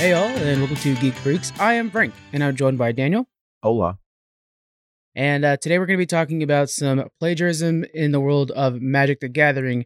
Hey all, and welcome to Geek Freaks. I am Frank, and I'm joined by Daniel. Hola. And uh, today we're going to be talking about some plagiarism in the world of Magic the Gathering.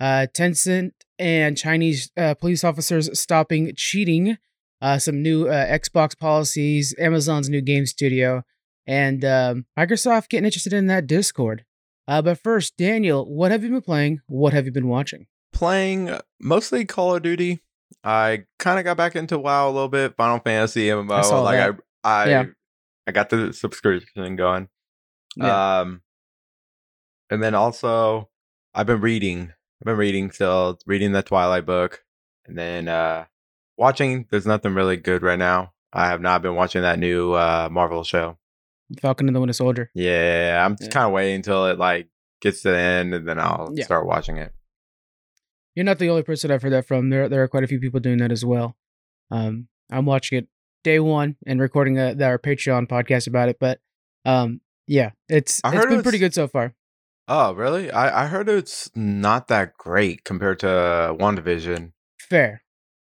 Uh, Tencent and Chinese uh, police officers stopping cheating, uh, some new uh, Xbox policies, Amazon's new game studio, and um, Microsoft getting interested in that Discord. Uh, but first, Daniel, what have you been playing? What have you been watching? Playing mostly Call of Duty. I kind of got back into WoW a little bit. Final Fantasy MMO. saw like that. I, I, Yeah. I got the subscription going. Yeah. Um, and then also I've been reading. I've been reading still, reading the Twilight book, and then uh watching. There's nothing really good right now. I have not been watching that new uh Marvel show. Falcon and the Winter Soldier. Yeah, I'm Yeah. kind of waiting until it like gets to the end, and then I'll Yeah. start watching it. You're not the only person I've heard that from. There, there are quite a few people doing that as well. Um, I'm watching it day one and recording a, our Patreon podcast about it. But um, yeah, it's I it's been it pretty good so far. Oh, really? I, I heard it's not that great compared to WandaVision. Fair.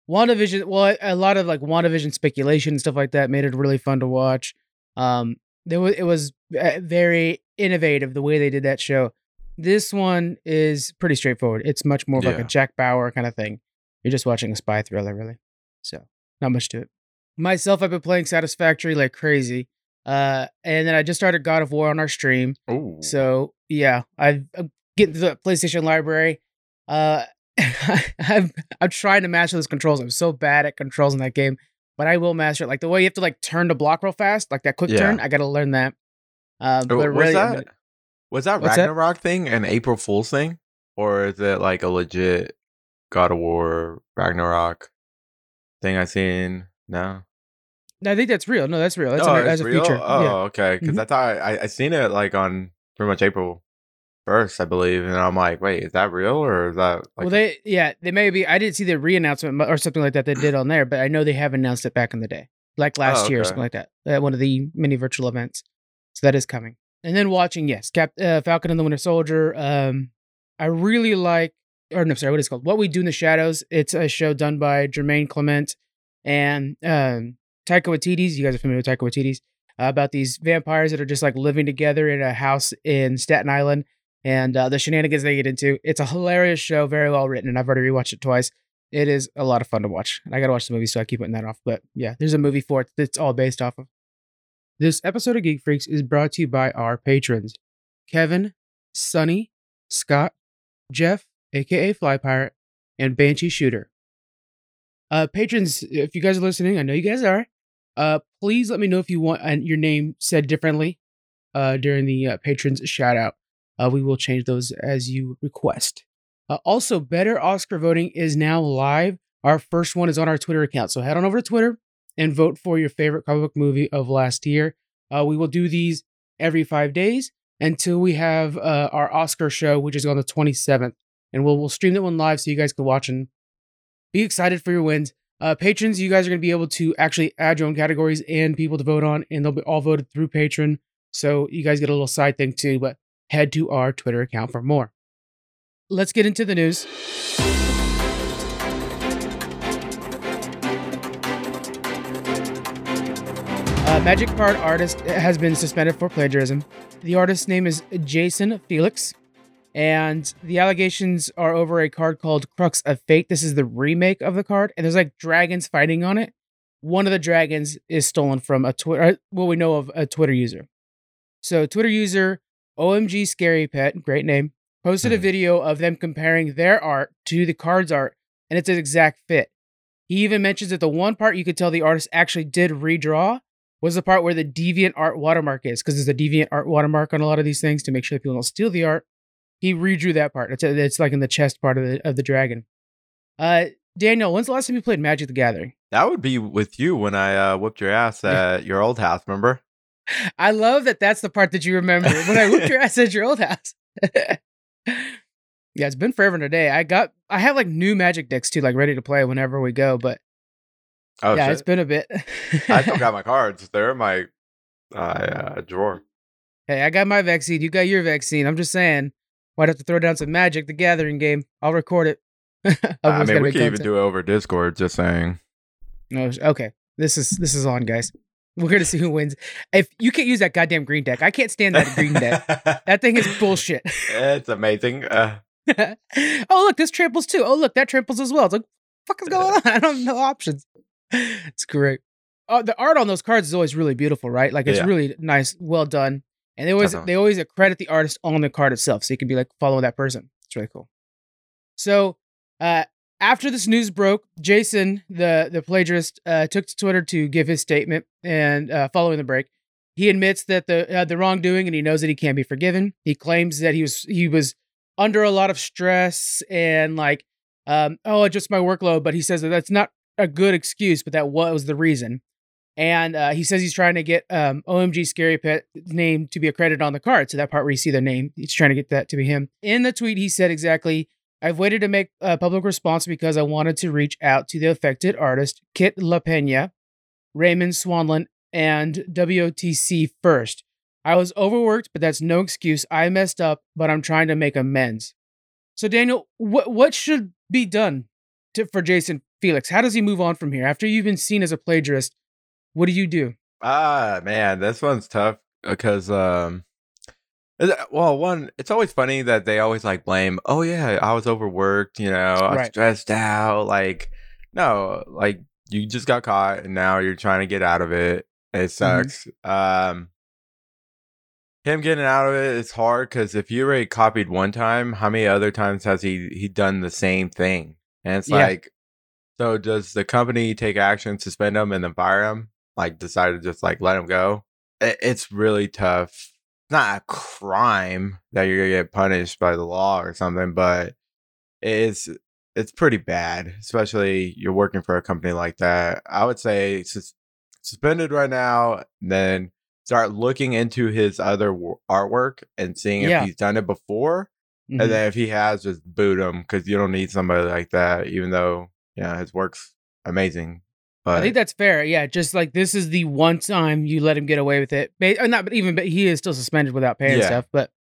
WandaVision, well, a lot of like WandaVision speculation and stuff like that made it really fun to watch. Um, there was it was uh, very innovative the way they did that show. This one is pretty straightforward. It's much more of like a Jack Bauer kind of thing. You're just watching a spy thriller, really. So not much to it. Myself, I've been playing Satisfactory like crazy. Uh, and then I just started God of War on our stream. Ooh. So yeah, I've I'm getting to the PlayStation library. Uh, I'm I'm trying to master those controls. I'm so bad at controls in that game, but I will master it. Like the way you have to like turn the block real fast, like that quick Yeah. turn. I got to learn that. Uh, Uh, but was really, that was that What's that? Ragnarok thing an April Fool's thing, or is it like a legit God of War Ragnarok thing I seen? No, no, I think that's real. No, that's real. That's, oh, an, it's that's a real. feature. Oh, Yeah. okay. Because Mhm. I thought I I seen it like on pretty much April first, I believe, and I'm like, wait, is that real or is that like well, they yeah they may be. I didn't see the re-announcement or something like that they did on there, but I know they have announced it back in the day, like last Oh, year or something like that, at one of the mini virtual events. So that is coming. And then watching yes, Cap uh, Falcon and the Winter Soldier. Um, I really like, or no, sorry, what is it called? What We Do in the Shadows. It's a show done by Jermaine Clement and um, Taika Waititi. You guys are familiar with Taika Waititi? Uh, about these vampires that are just like living together in a house in Staten Island and uh, the shenanigans they get into. It's a hilarious show, very well written, and I've already rewatched it twice. It is a lot of fun to watch. I got to watch the movie, so I keep putting that off. But yeah, there's a movie for it that's all based off of. This episode of Geek Freaks is brought to you by our patrons Kevin, Sonny, Scott, Jeff, aka Fly Pirate, and Banshee Shooter. Uh, patrons, if you guys are listening, I know you guys are. Uh, please let me know if you want your name said differently uh, during the uh, patrons shout out. Uh, we will change those as you request. Uh, also, Better Oscar voting is now live. Our first one is on our Twitter account. So head on over to Twitter and vote for your favorite comic book movie of last year. Uh, we will do these every five days until we have uh, our Oscar show, which is on the 27th. And we'll, we'll stream that one live so you guys can watch and be excited for your wins. Uh, patrons, you guys are going to be able to actually add your own categories and people to vote on, and they'll be all voted through Patreon. So you guys get a little side thing too, but head to our Twitter account for more. Let's get into the news. Uh, Magic card artist has been suspended for plagiarism. The artist's name is Jason Felix, and the allegations are over a card called Crux of Fate. This is the remake of the card, and there's like dragons fighting on it. One of the dragons is stolen from a Twitter, what we know of a Twitter user. So, Twitter user OMG Scary Pet, great name, posted a Mhm. video of them comparing their art to the card's art, and it's an exact fit. He even mentions that the one part you could tell the artist actually did redraw was the part where the deviant art watermark is, because there's a deviant art watermark on a lot of these things to make sure that people don't steal the art. He redrew that part. It's, it's like in the chest part of the of the dragon. Uh, Daniel, when's the last time you played Magic the Gathering? that would be with you when I uh, whooped your ass at your old house? Remember? I love that that's the part that you remember when I whooped your ass at your old house. yeah, it's been forever and a day. I got I have like new magic decks too, like ready to play whenever we go, but Oh, yeah, shit. it's been a bit. I still got my cards. They're in my uh, uh, drawer. hey, I got my vaccine. You got your vaccine. I'm just saying. Might have to throw down some Magic the Gathering game. I'll record it. I mean, we can even do it over Discord. Just saying. No, okay. This is this is on, guys. We're gonna see who wins. If you can't use that goddamn green deck, I can't stand that green deck. That thing is bullshit. it's amazing. Uh, oh look, this tramples too. Oh look, that tramples as well. It's like, fuck is going on? I don't have no options. It's great. Oh, the art on those cards is always really beautiful, right? Like it's Yeah. really nice, well done. And they always Definitely. they always credit the artist on the card itself, so you can be like follow that person. It's really cool. So uh after this news broke, Jason, the the plagiarist, uh, took to Twitter to give his statement. And uh, following the break, he admits that the uh, the wrongdoing, and he knows that he can't be forgiven. He claims that he was he was under a lot of stress and like, um, oh, just my workload. But he says that that's not a good excuse, but that what was the reason. And uh, he says he's trying to get um, OMG Scary Pet name to be accredited on the card. So that part where you see their name, he's trying to get that to be him. In the tweet, he said exactly, I've waited to make a public response because I wanted to reach out to the affected artist, Kit LaPena, Raymond Swanland, and WOTC first. I was overworked, but that's no excuse. I messed up, but I'm trying to make amends. So, Daniel, what what should be done to, for Jason Felix? How does he move on from here? After you've been seen as a plagiarist, what do you do? Ah, man, this one's tough because um well, one, it's always funny that they always like blame, oh yeah, I was overworked, you know, I was Right. stressed out. Like, no, like you just got caught and now you're trying to get out of it. It sucks. Um him getting out of it is hard because if you already copied one time, how many other times has he he done the same thing? And it's Yeah. like, so does the company take action, suspend him, and then fire him? Like decide to just like let him go? It's really tough. It's not a crime that you're gonna get punished by the law or something, but it's it's pretty bad, especially you're working for a company like that. I would say sus- suspended right now, then start looking into his other wo- artwork and seeing Yeah. if he's done it before, Mhm. and then if he has, just boot him because you don't need somebody like that. Even though yeah, his work's amazing, but I think that's fair. Yeah, just like this is the one time you let him get away with it. Ba- uh, Not, but even, but he is still suspended without paying Yeah. stuff. But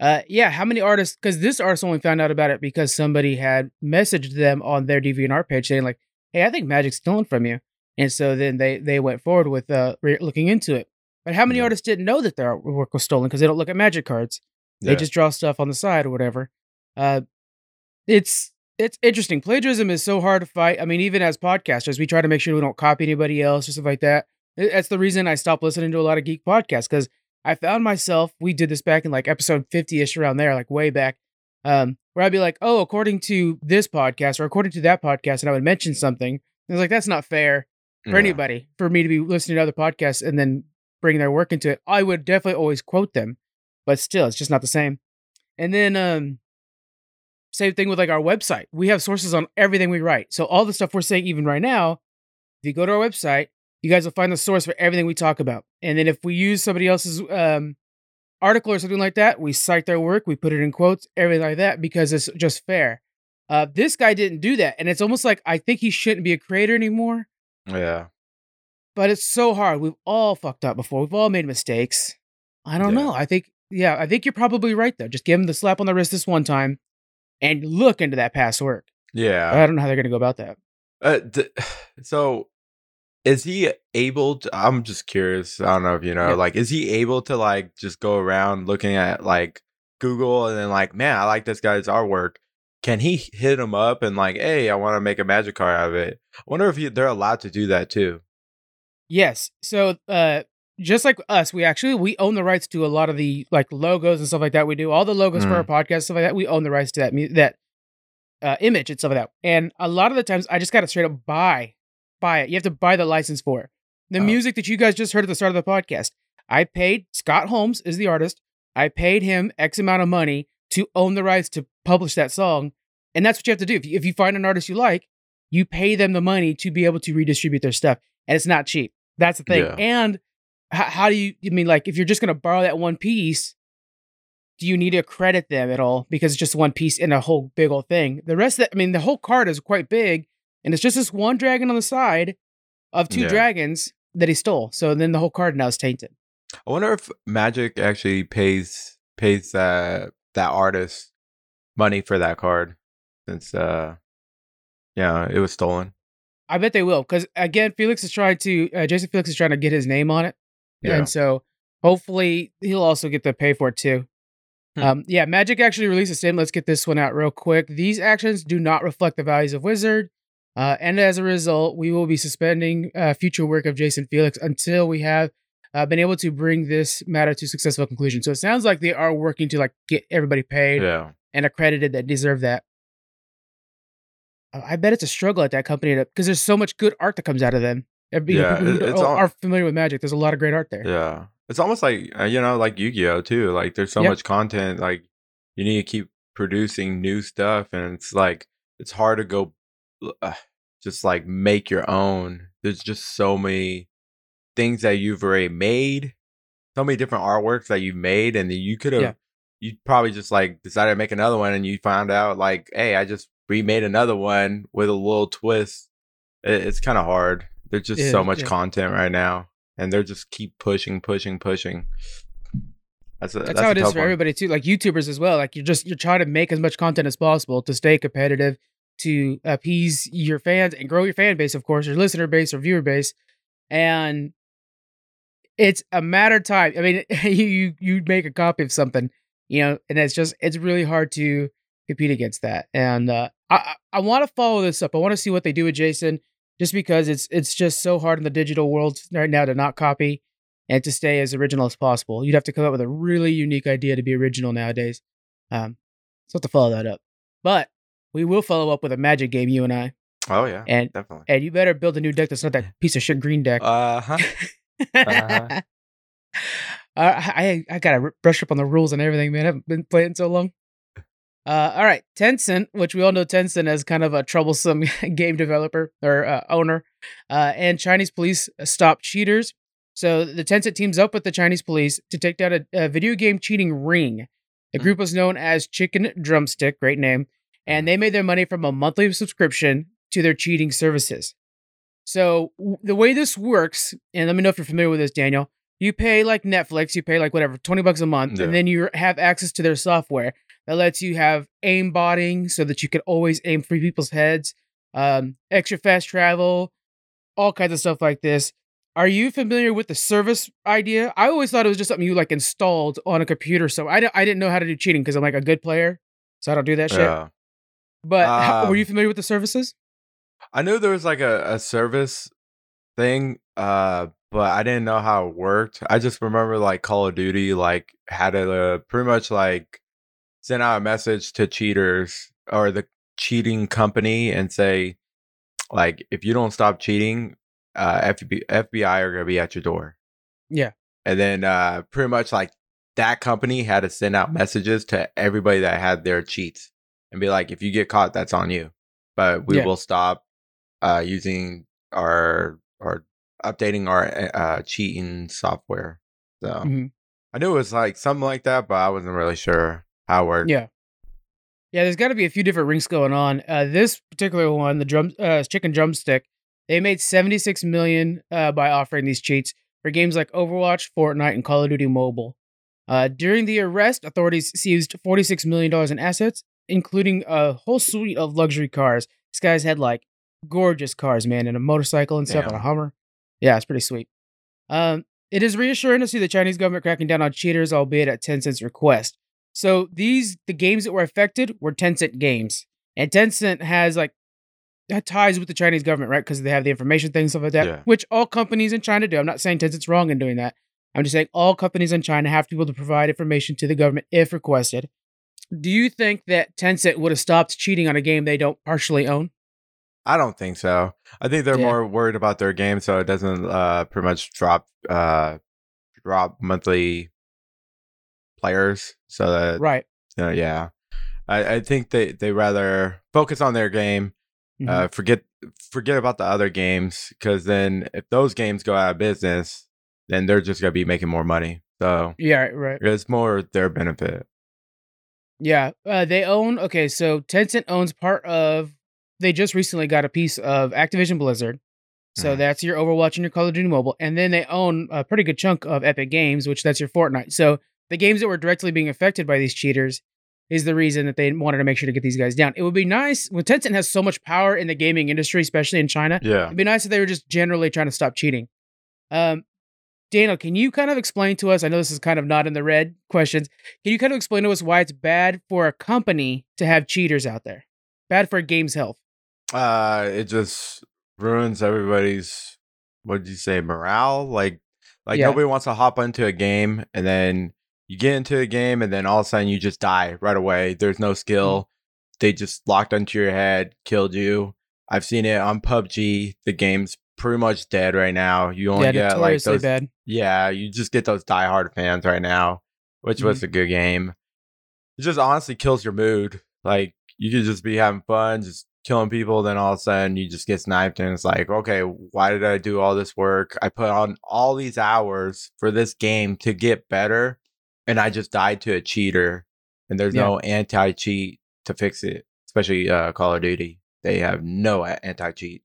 uh, yeah, how many artists? Because this artist only found out about it because somebody had messaged them on their DeviantArt page saying like, "Hey, I think Magic's stolen from you," and so then they they went forward with uh re- looking into it. But how many Yeah. artists didn't know that their artwork was stolen because they don't look at Magic cards? They yeah. just draw stuff on the side or whatever. Uh, it's it's interesting. Plagiarism is so hard to fight. I mean, even as podcasters, we try to make sure we don't copy anybody else or stuff like that. That's the reason I stopped listening to a lot of geek podcasts because I found myself. We did this back in like episode fifty ish around there, like way back, um, where I'd be like, "Oh, according to this podcast or according to that podcast," and I would mention something. And I was like, "That's not fair for Yeah. anybody for me to be listening to other podcasts and then bring their work into it. I would definitely always quote them, but still, it's just not the same. And then, um, same thing with like our website. We have sources on everything we write. So all the stuff we're saying, even right now, if you go to our website, you guys will find the source for everything we talk about. And then if we use somebody else's um, article or something like that, we cite their work, we put it in quotes, everything like that, because it's just fair. Uh, this guy didn't do that, and it's almost like I think he shouldn't be a creator anymore yeah. but it's so hard. We've all fucked up before. We've all made mistakes. I don't Yeah. know. I think, yeah, I think you're probably right though. Just give him the slap on the wrist this one time, and look into that past work. Yeah. I don't know how they're gonna go about that. Uh, d- so is he able to i'm just curious i don't know if you know Yeah. like is he able to like just go around looking at like google and then like man i like this guy's artwork can he hit him up and like hey i want to make a magic card out of it i wonder if he, they're allowed to do that too Yes. So, uh, just like us, we actually we own the rights to a lot of the like logos and stuff like that. We do all the logos for Mm. our podcast stuff like that. We own the rights to that mu- that uh, image and stuff like that. And a lot of the times, I just got to straight up buy buy it. You have to buy the license for it. The Oh. music that you guys just heard at the start of the podcast, I paid Scott Holmes is the artist. I paid him X amount of money to own the rights to publish that song, and that's what you have to do. If you, if you find an artist you like, you pay them the money to be able to redistribute their stuff, and it's not cheap. That's the thing. Yeah. And how, how do you? I mean, like, if you're just gonna borrow that one piece, do you need to credit them at all because it's just one piece in a whole big old thing? The rest of that, I mean, the whole card is quite big, and it's just this one dragon on the side of two Yeah. dragons that he stole. So then the whole card now is tainted. i wonder if magic actually pays pays that that artist money for that card since uh yeah it was stolen I bet they will because again, Felix is trying to uh, Jason Felix is trying to get his name on it, Yeah. and so hopefully he'll also get to pay for it too. Hmm. Um, yeah, Magic actually released a statement. Let's get this one out real quick. These actions do not reflect the values of Wizard, uh, and as a result, we will be suspending uh, future work of Jason Felix until we have uh, been able to bring this matter to successful conclusion. So it sounds like they are working to like get everybody paid Yeah. and accredited that deserve that. I bet it's a struggle at that company because there's so much good art that comes out of them. Yeah, people who it's are- all- are familiar with Magic. There's a lot of great art there. Yeah. It's almost like uh, you know, like Yu-Gi-Oh too. Like there's so Yep. much content. Like you need to keep producing new stuff, and it's like it's hard to go, uh, just like make your own. There's just so many things that you've already made, so many different artworks that you've made, and then you could have, Yeah. you probably just like decided to make another one, and you found out like, hey, I just remade another one with a little twist. It, it's kind of hard. There's just Yeah, so much yeah. content right now and they're just keep pushing, pushing, pushing. That's a, That's, that's, how it is for one. everybody too. Like YouTubers as well. Like you're just you're trying to make as much content as possible to stay competitive, to appease your fans and grow your fan base, of course, your listener base or viewer base. And it's a matter of time. I mean, you you you make a copy of something, you know, and it's just it's really hard to compete against that. And uh, I, I want to follow this up. I want to see what they do with Jason, just because it's it's just so hard in the digital world right now to not copy and to stay as original as possible. You'd have to come up with a really unique idea to be original nowadays. Um, so have to follow that up. But we will follow up with a magic game, you and I. Oh yeah, And definitely. and you better build a new deck that's not that piece of shit green deck. Uh huh. uh-huh. Uh, I I gotta brush up on the rules and everything, man. I haven't been playing so long. Uh, all right, Tencent, which we all know Tencent as kind of a troublesome game developer or uh, owner, uh, and Chinese police stop cheaters. So the Tencent teams up with the Chinese police to take down a, a video game cheating ring. The Hmm. group was known as Chicken Drumstick, great name, and they made their money from a monthly subscription to their cheating services. So w- the way this works, and let me know if you're familiar with this, Daniel. You pay like Netflix, you pay like whatever, 20 bucks a month, Yeah. and then you have access to their software that lets you have aim botting so that you can always aim for people's heads, um, extra fast travel, all kinds of stuff like this. Are you familiar with the service idea? I always thought it was just something you like installed on a computer. So I, I didn't know how to do cheating because I'm like a good player. So I don't do that shit. Yeah. But how, were you Um, familiar with the services? I knew there was like a, a service thing, uh, but I didn't know how it worked. I just remember like Call of Duty like had a uh, pretty much like send out a message to cheaters or the cheating company and say like if you don't stop cheating, uh, FBI, FBI are gonna be at your door. Yeah. and then uh, pretty much like that company had to send out messages to everybody that had their cheats and be like, if you get caught, that's on you. But we Yeah. will stop uh, using our or updating our uh, cheating software. So Mhm. I knew it was like something like that, but I wasn't really sure how it worked. Yeah. Yeah, there's got to be a few different rings going on. Uh, this particular one, the drum, uh, chicken drumstick, they made 76 million uh, by offering these cheats for games like Overwatch, Fortnite, and Call of Duty Mobile. Uh, during the arrest, authorities seized 46 million dollars in assets, including a whole suite of luxury cars. This guy's had like gorgeous cars, man, and a motorcycle and stuff, and a Hummer. Yeah, it's pretty sweet. Um, it is reassuring to see the Chinese government cracking down on cheaters, albeit at Tencent's request. So these the games that were affected were Tencent games, and Tencent has like ties with the Chinese government, right? Because they have the information things, stuff like that, Yeah. which all companies in China do. I'm not saying Tencent's wrong in doing that. I'm just saying all companies in China have to be able to provide information to the government if requested. Do you think that Tencent would have stopped cheating on a game they don't partially own? I don't think so. I think they're Yeah. more worried about their game, so it doesn't uh, pretty much drop uh, drop monthly players. So that Right. uh, yeah, I, I think they they rather focus on their game. Mhm. Uh, forget forget about the other games because then if those games go out of business, then they're just gonna be making more money. So yeah, right. it's more their benefit. Yeah, uh, they own. Okay, so Tencent owns part of. They just recently got a piece of Activision Blizzard, so Mhm. that's your Overwatch and your Call of Duty Mobile, and then they own a pretty good chunk of Epic Games, which that's your Fortnite. So the games that were directly being affected by these cheaters, is the reason that they wanted to make sure to get these guys down. It would be nice when Tencent has so much power in the gaming industry, especially in China. Yeah. It'd be nice if they were just generally trying to stop cheating. Um, Daniel, can you kind of explain to us? I know this is kind of not in the red questions. Can you kind of explain to us why it's bad for a company to have cheaters out there? Bad for a game's health. Uh, it just ruins everybody's what did you say morale? Like, like Yeah. nobody wants to hop into a game and then you get into a game and then all of a sudden you just die right away. There's no mm-hmm. skill. They just locked onto your head, killed you. I've seen it on PUBG. The game's pretty much dead right now. You only yeah, get like those bad. Yeah, you just get those diehard fans right now, which was mm-hmm. a good game. It just honestly kills your mood. Like you could just be having fun, just killing people, then all of a sudden you just get sniped, and it's like, okay, why did I do all this work? I put on all these hours for this game to get better, and I just died to a cheater, and there's Yeah. no anti-cheat to fix it. Especially uh, Call of Duty, they have no anti-cheat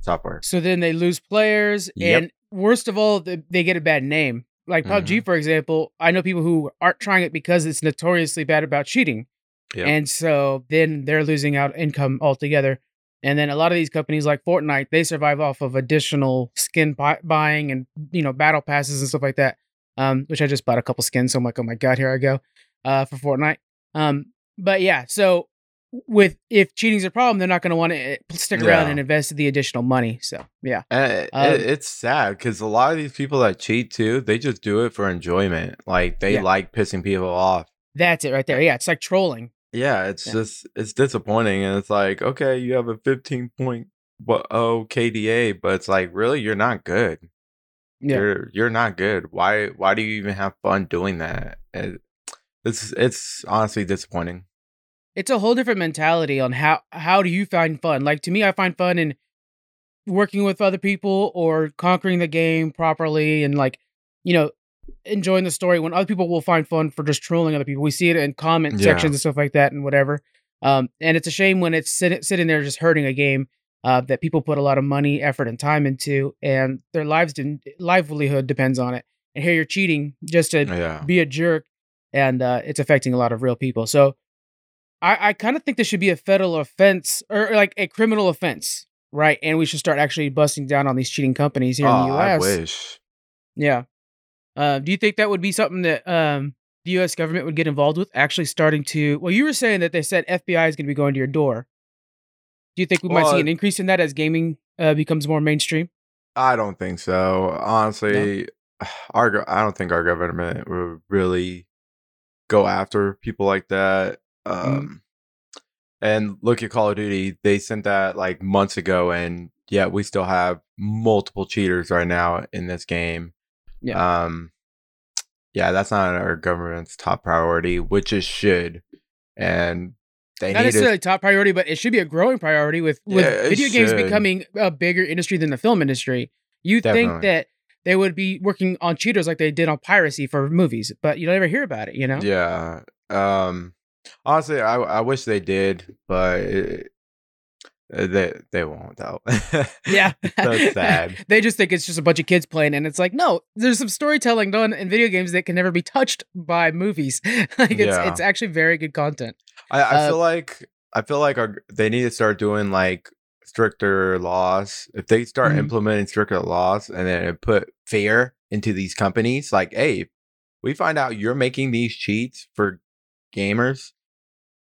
software. So then they lose players, Yep. and worst of all, they, get a bad name. Like Mm-hmm. PUBG, for example, I know people who aren't trying it because it's notoriously bad about cheating. Yep. And so then they're losing out income altogether. And then a lot of these companies like Fortnite, they survive off of additional skin buy- buying and, you know, battle passes and stuff like that. Um, which I just bought a couple skins. So I'm like, oh my God, here I go uh, for Fortnite. Um, but yeah, so with if cheating's a problem, they're not going to want to stick around Yeah. and invest the additional money. So yeah. It, Um, it- it's sad because a lot of these people that cheat too, they just do it for enjoyment. Like they Yeah. like pissing people off. That's it right there. Yeah, it's like trolling. Yeah, it's Yeah. just it's disappointing, and it's like okay, you have a fifteen point what oh KDA, but it's like really you're not good. Yeah. You're you're not good. Why why do you even have fun doing that? It's it's honestly disappointing. It's a whole different mentality on how how do you find fun? Like to me, I find fun in working with other people or conquering the game properly and like, you know, enjoying the story when other people will find fun for just trolling other people. We see it in comment Yeah. sections and stuff like that and whatever. Um, and it's a shame when it's sit- sitting there just hurting a game uh, that people put a lot of money, effort, and time into, and their lives didn't, livelihood depends on it. And here you're cheating just to Yeah, be a jerk, and uh, it's affecting a lot of real people. So I, I kind of think this should be a federal offense or like a criminal offense, right? And we should start actually busting down on these cheating companies here in oh, the I U.S. wish. Yeah. Uh, do you think that would be something that um, the U.S. government would get involved with? Actually, starting to well, you were saying that they said FBI is going to be going to your door. Do you think we might see an increase in that as gaming uh, becomes more mainstream? I don't think so. Honestly, our I don't think our government would really go after people like that. Um, And look at Call of Duty; they sent that like months ago, and yet we still have multiple cheaters right now in this game. Yeah. Um, yeah, that's not our government's top priority, which it should. And they Not need necessarily to. top priority, but it should be a growing priority with with Yeah, video games should. becoming a bigger industry than the film industry. You think that they would be working on cheaters like they did on piracy for movies, but you don't ever hear about it. You know? Yeah. Um. Honestly, I I wish they did, but it, uh, they they won't though. Yeah. That's sad. they just think it's just a bunch of kids playing, and it's like, no, there's some storytelling done in video games that can never be touched by movies. like it's Yeah. it's actually very good content. I, I Uh, feel like I feel like our, they need to start doing like stricter laws. If they start Mhm. implementing stricter laws and then put fear into these companies, like, hey, we find out you're making these cheats for gamers,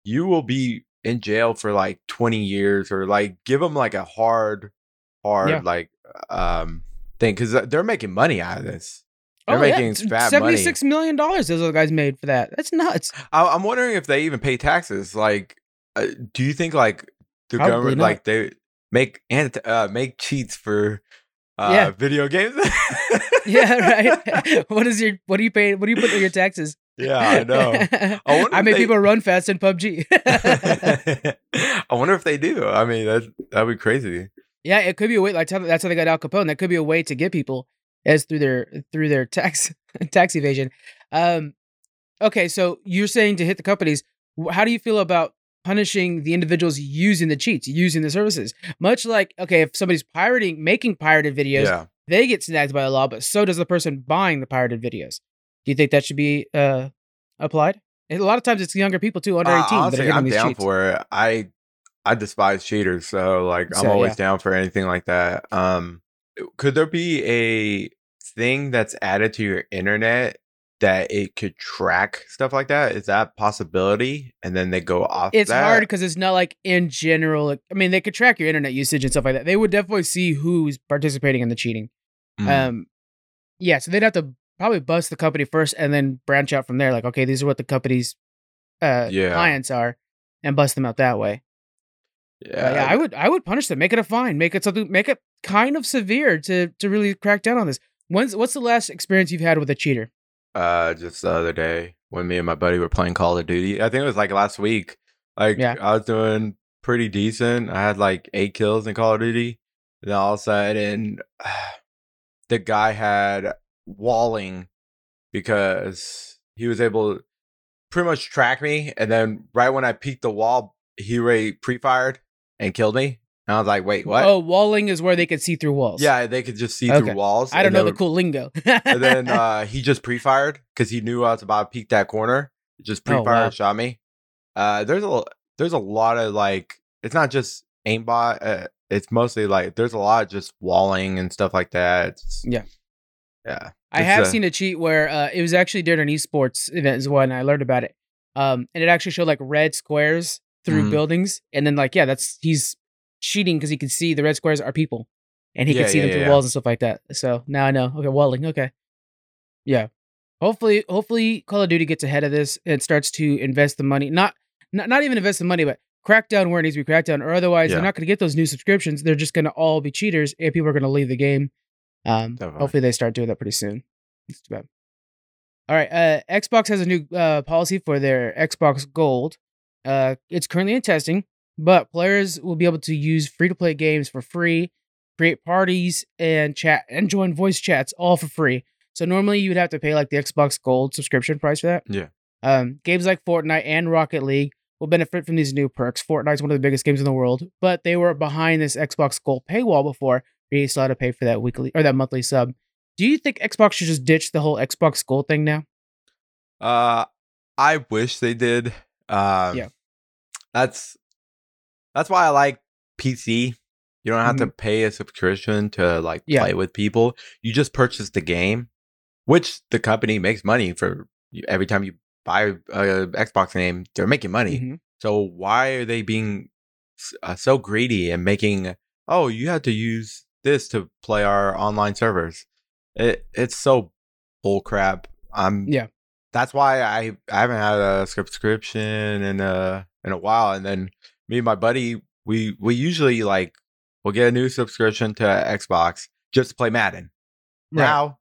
you will be in jail for like 20 years or like give them like a hard, hard Yeah. like um thing because they're making money out of this. They're Oh, making it's fat money. $76 million those other guys made for that. That's nuts. I, I'm wondering if they even pay taxes. Like, uh, do you think like the Probably government not. like they make and uh, make cheats for uh, Yeah. video games? yeah, right. what is your what do you pay? What do you put in your taxes? yeah, I know. I wonder I if made they- people run fast in PUBG. I wonder if they do. I mean, that that'd be crazy. yeah, it could be a way. Like that's how they got Al Capone. That could be a way to get people as through their through their tax tax evasion. Um, okay, so you're saying to hit the companies. How do you feel about punishing the individuals using the cheats, using the services? Much like okay, if somebody's pirating, making pirated videos, Yeah, they get snagged by the law, but so does the person buying the pirated videos. Do you think that should be uh applied And a lot of times it's younger people too, under Uh, eighteen. that are I'm these down cheats. for it. I I despise cheaters, so like I'm So, always yeah. down for anything like that. Um, could there be a thing that's added to your internet that it could track stuff like that? Is that a possibility? And then they go off. It's that? hard because it's not like in general. I mean, they could track your internet usage and stuff like that. They would definitely see who's participating in the cheating. Mm. Um, yeah, so they'd have to probably bust the company first and then branch out from there. Like, okay, these are what the company's uh, Yeah. clients are, and bust them out that way. Yeah, Uh, yeah, I would I would punish them. Make it a fine. Make it something. Make it kind of severe to to really crack down on this. When's what's the last experience you've had with a cheater? uh, just the other day when me and my buddy were playing Call of Duty. I think it was like last week. Like Yeah. I was doing pretty decent. I had like eight kills in Call of Duty. And then all of a sudden, the guy had walling because he was able to pretty much track me. And then right when I peeked the wall, he already pre-fired and killed me. And I was like, wait, what? Oh, walling is where they could see through walls. yeah, they could just see Okay. through walls. I don't know the cool lingo. and then uh, he just pre-fired because he knew I was about to peek that corner. Just Oh, pre-fired, wow. and shot me. Uh, there's a there's a lot of like it's not just aimbot. Uh, it's mostly like there's a lot of just walling and stuff like that. It's- Yeah. yeah. I have uh, seen a cheat where uh, it was actually during an esports event as well, and I learned about it. Um, and it actually showed like red squares through Mhm. buildings, and then like yeah, that's he's cheating because he can see the red squares are people, and he Yeah, can see yeah, them through yeah. walls and stuff like that. So now I know. Okay, walling. Okay, yeah. Hopefully, hopefully, Call of Duty gets ahead of this and starts to invest the money. Not not not even invest the money, but crack down where it needs to be cracked down, or otherwise they're not going to get those new subscriptions. They're just going to all be cheaters, and people are going to leave the game. Um, Definitely. hopefully they start doing that pretty soon. It's too bad. All right, uh, Xbox has a new uh, policy for their Xbox Gold. Uh, it's currently in testing, but players will be able to use free to play games for free, create parties and chat and join voice chats all for free. So normally you would have to pay like the Xbox Gold subscription price for that. Yeah. Um, games like Fortnite and Rocket League will benefit from these new perks. Fortnite's one of the biggest games in the world, but they were behind this Xbox Gold paywall before. You still had to pay for that weekly or that monthly sub. Do you think Xbox should just ditch the whole Xbox Gold thing now? Uh, I wish they did. Um, Yeah. That's that's why I like PC. You don't have to pay a subscription to like Mm-hmm. Yeah. play with people. You just purchase the game, which the company makes money for every time you buy a Xbox game. They're making money. Mhm. So why are they being uh, so greedy and making? Oh, you have to use this to play our online servers. It it's so bullcrap. I'm Yeah. That's why I I haven't had a subscription in a in a while. And then me and my buddy we we usually like we'll get a new subscription to Xbox just to play Madden. Right. Now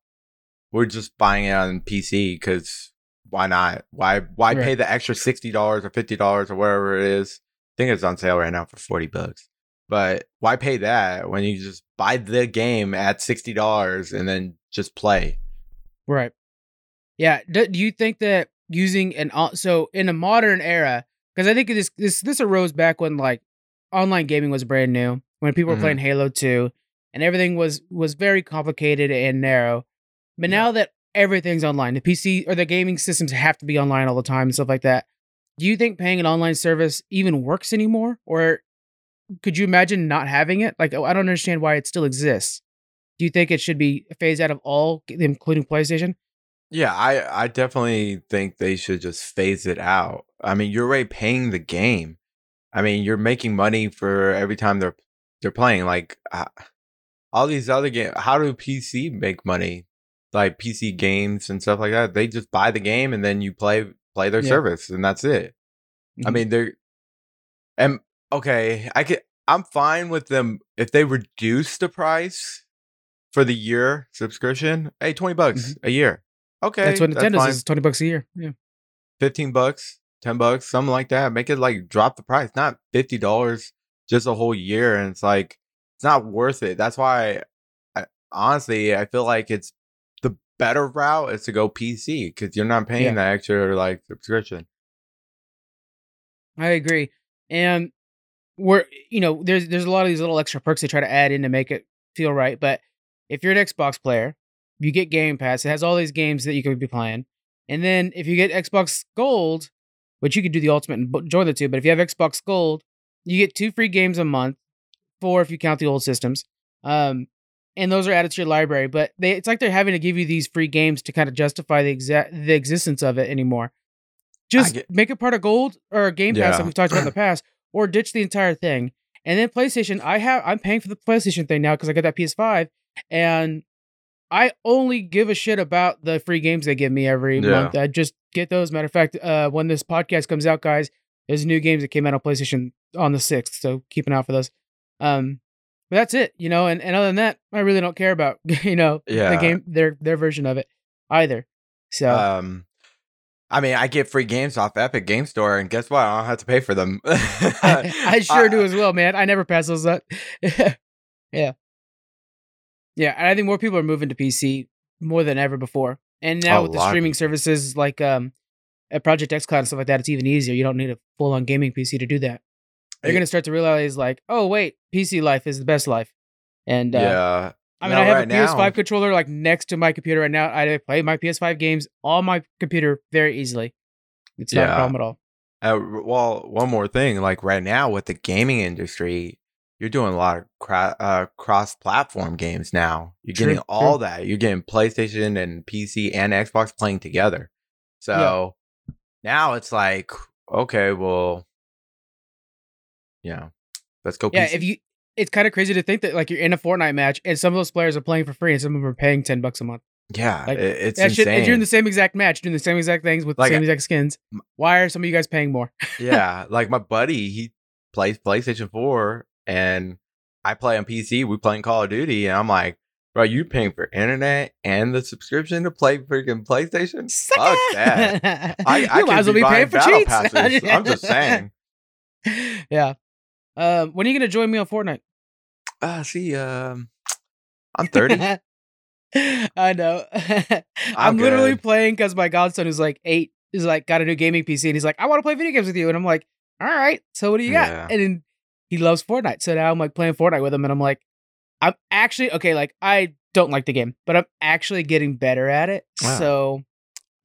we're just buying it on PC because why not? Why why Right. pay the extra sixty dollars or fifty dollars or whatever it is? I think it's on sale right now for forty bucks. But why pay that when you just buy the game at sixty dollars and then just play? Right. Yeah. Do, do you think that using an so in a modern era, because I think this this this arose back when like online gaming was brand new, when people were Mhm. playing Halo Two, and everything was was very complicated and narrow. But Yeah. now that everything's online, the PC or the gaming systems have to be online all the time and stuff like that. Do you think paying an online service even works anymore, or could you imagine not having it? Like, I don't understand why it still exists. Do you think it should be phased out of all, including PlayStation? Yeah, I I definitely think they should just phase it out. I mean, you're already paying the game. I mean, you're making money for every time they're they're playing. Like uh, all these other games, how do PC make money? Like PC games and stuff like that. They just buy the game and then you play play their Yeah. service, and that's it. I Mhm. mean, they're and okay. I could. I'm fine with them if they reduce the price for the year subscription. Hey, twenty bucks a year. Okay. That's what Nintendo's fine. is twenty bucks a year. Yeah. 15 bucks, 10 bucks, something like that. Make it like drop the price, not $50 just a whole year. And it's like, it's not worth it. That's why, I, honestly, I feel like it's the better route is to go PC because you're not paying Yeah. that extra like subscription. I agree. And we're you know, there's there's a lot of these little extra perks they try to add in to make it feel right. But if you're an Xbox player, you get Game Pass. It has all these games that you could be playing. And then if you get Xbox Gold, which you could do the ultimate and join the two. But if you have Xbox Gold, you get two free games a month, four if you count the old systems. Um, and those are added to your library. But they, it's like they're having to give you these free games to kind of justify the exact the existence of it anymore. Just get- make it part of Gold or Game Pass, Yeah. like we've talked about in the past, or ditch the entire thing. And then PlayStation, I have I'm paying for the PlayStation thing now because I got that PS5, and I only give a shit about the free games they give me every Yeah. month. I just get those. Matter of fact, uh, when this podcast comes out, guys, there's new games that came out on PlayStation on the sixth, so keep an eye out for those. Um, but that's it, you know. And, and other than that, I really don't care about you know the game their their version of it either. So Um, I mean, I get free games off Epic Game Store, and guess what? I don't have to pay for them. I, I sure Uh, do as well, man. I never pass those up. yeah. Yeah, and I think more people are moving to PC more than ever before. And now A with the streaming services like um at Project xCloud and stuff like that, it's even easier. You don't need a full on gaming PC to do that. You're Yeah. gonna start to realize like, oh wait, PC life is the best life. And uh, yeah. I mean, No, I have right a PS5 now- controller like next to my computer right now. I play my PS5 games on my computer very easily. It's not a problem at all. Uh, well, one more thing, like right now with the gaming industry, you're doing a lot of cra- uh, cross-platform games now. You're True, getting true. all that. You're getting PlayStation and PC and Xbox playing together. So now it's like, okay, well, yeah, let's go. Yeah, PC. if you, it's kind of crazy to think that like you're in a Fortnite match and some of those players are playing for free and some of them are paying ten bucks a month. yeah, like, it's That shit, insane. and you're in the same exact match, doing the same exact things with Like, the same exact skins. Why are some of you guys paying more? yeah, like my buddy, he plays PlayStation 4 and I play on PC. We playing Call of Duty, and I'm like, bro, you paying for internet and the subscription to play freaking PlayStation? Fuck that. I, I you might as well be be paying for battle cheats. passes. I'm just saying. yeah. Um, when are you gonna join me on Fortnite? Uh, see, um, I'm 30. I know. I'm, literally playing because my godson, who's like eight, is like got a new gaming PC, and he's like, "I want to play video games with you," and I'm like, "All right, so what do you got?" Yeah. And then he loves Fortnite, so now I'm like playing Fortnite with him, and I'm like, I'm actually okay. Like I don't like the game, but I'm actually getting better at it. Wow. So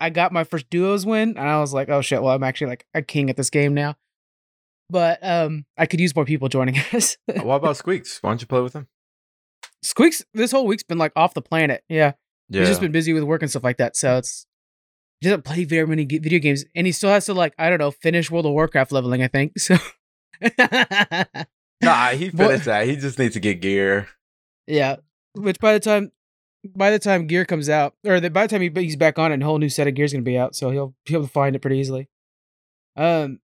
I got my first duos win, and I was like, "Oh shit!" Well, I'm actually like a king at this game now. But um, I could use more people joining us. what about Squeaks? Why don't you play with him? Squeaks, this whole week's been like off the planet. Yeah. Yeah. He's just been busy with work and stuff like that. So it's he doesn't play very many video games, and he still has to like I don't know finish World of Warcraft leveling. I think so. nah, he finished that. He just needs to get gear. yeah, which by the time by the time gear comes out, or the, by the time he, he's back on it, a whole new set of gear's gonna be out, so he'll be able to find it pretty easily. Um,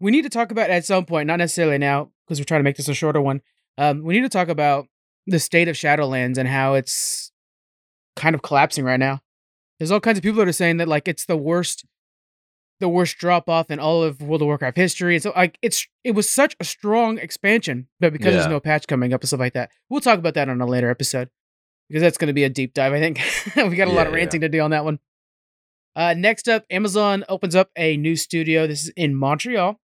we need to talk about at some point, not necessarily now, because we're trying to make this a shorter one. Um, we need to talk about the state of Shadowlands and how it's kind of collapsing right now. There's all kinds of people that are saying that like it's the worst, the worst drop off in all of World of Warcraft history. And so like it's it was such a strong expansion, but because there's no patch coming up and stuff like that, we'll talk about that on a later episode because that's going to be a deep dive. I think we got a lot of Yeah, yeah. ranting to do on that one. Uh, next up, Amazon opens up a new studio. This is in Montreal.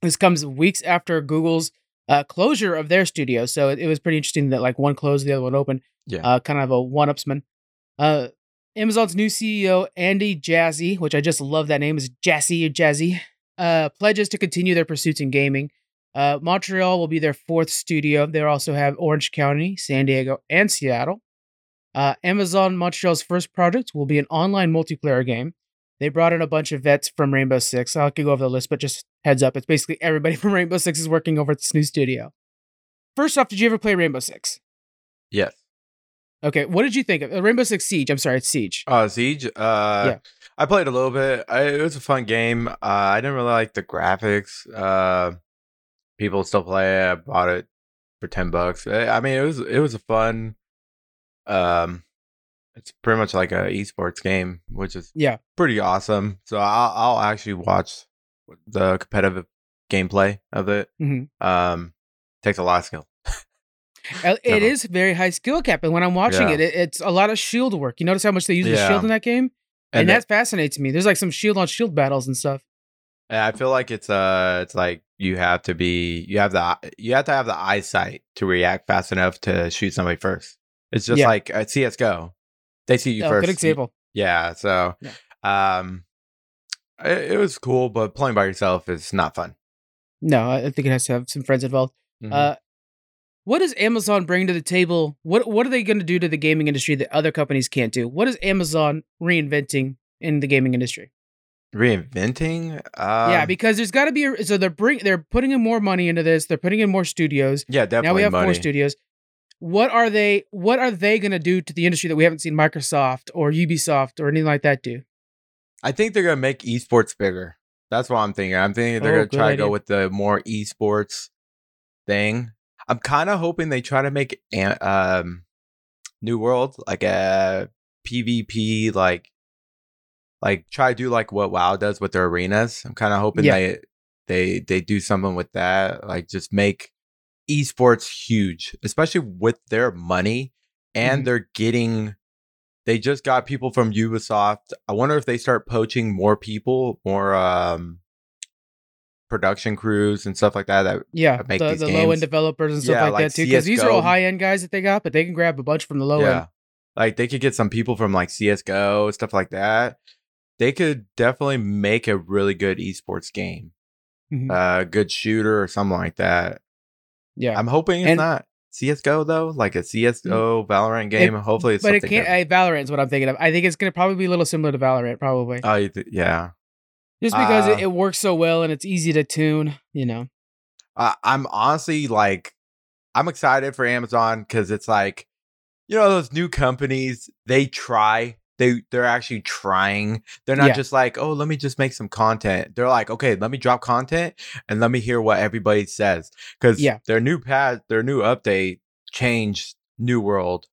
This comes weeks after Google's uh, closure of their studio, so it, it was pretty interesting that like one closed, the other one opened. Yeah. Uh, kind of a one-upsman. Uh, Amazon's new CEO Andy Jassy, which I just love that name is Jassy or Jazzy, uh, pledges to continue their pursuits in gaming. Uh, Montreal will be their fourth studio. They also have Orange County, San Diego, and Seattle. Uh, Amazon Montreal's first project will be an online multiplayer game. They brought in a bunch of vets from Rainbow Six. I could go over the list, but just heads up, it's basically everybody from Rainbow Six is working over at this new studio. First off, did you ever play Rainbow Six? yes. Okay, what did you think of uh, Rainbow Six Siege? I'm sorry, it's Siege. Uh, Siege. Uh, Yeah. I played a little bit. I, it was a fun game. Uh, I didn't really like the graphics. Uh, people still play it. I bought it for ten bucks. I mean, it was it was a fun. Um, it's pretty much like a esports game, which is Yeah. pretty awesome. So I'll I'll actually watch the competitive gameplay of it. Mhm. Um, takes a lot of skill. Uh, It is very high skill cap, and when I'm watching Yeah. it, it, it's a lot of shield work. You notice how much they use the shield in that game, and, And, that fascinates me. There's like some shield on shield battles and stuff. I feel like it's uh it's like you have to be you have the you have to have the eyesight to react fast enough to shoot somebody first. It's just Yeah. like at CS:GO, they see you Oh, first. good example. Yeah. So, Yeah. um, It, it was cool, but playing by yourself is not fun. No, I think it has to have some friends involved. Mhm. Uh, what does Amazon bring to the table? What What are they going to do to the gaming industry that other companies can't do? What is Amazon reinventing in the gaming industry? Reinventing? Um, yeah, because there's got to be a, so they're bring they're putting in more money into this. They're putting in more studios. yeah, definitely now we have money. four studios. What are they? What are they going to do to the industry that we haven't seen Microsoft or Ubisoft or anything like that do? I think they're gonna make esports bigger. That's what I'm thinking. I'm thinking they're Oh, gonna good try to go with the more esports thing. I'm kind of hoping they try to make um New World like a PvP like like try to do like what WoW does with their arenas. I'm kind of hoping Yeah. they they they do something with that. Like just make esports huge, especially with their money and Mhm. they're getting they just got people from Ubisoft. I wonder if they start poaching more people, more um production crews and stuff like that. That Yeah, make the, the low end developers and stuff Yeah, like, like that too. Because these are all high end guys that they got, but they can grab a bunch from the low yeah, end. like they could get some people from like CS:GO stuff like that. They could definitely make a really good esports game, Mhm. a good shooter or something like that. yeah, I'm hoping it's And- not CS:GO though, like a CS:GO Valorant game. Hopefully, it's but it can't. different. Uh, Valorant is what I'm thinking of. I think it's going to probably be a little similar to Valorant, probably, Oh, th- yeah. Just because it, uh, it works so well and it's easy to tune. You know, I I'm honestly like, I'm excited for Amazon because it's like, you know, those new companies. They try. They they're actually trying. They're not Yeah. just like, oh, let me just make some content. They're like, okay, let me drop content and let me hear what everybody says because Yeah. their new pad, their new update changed New World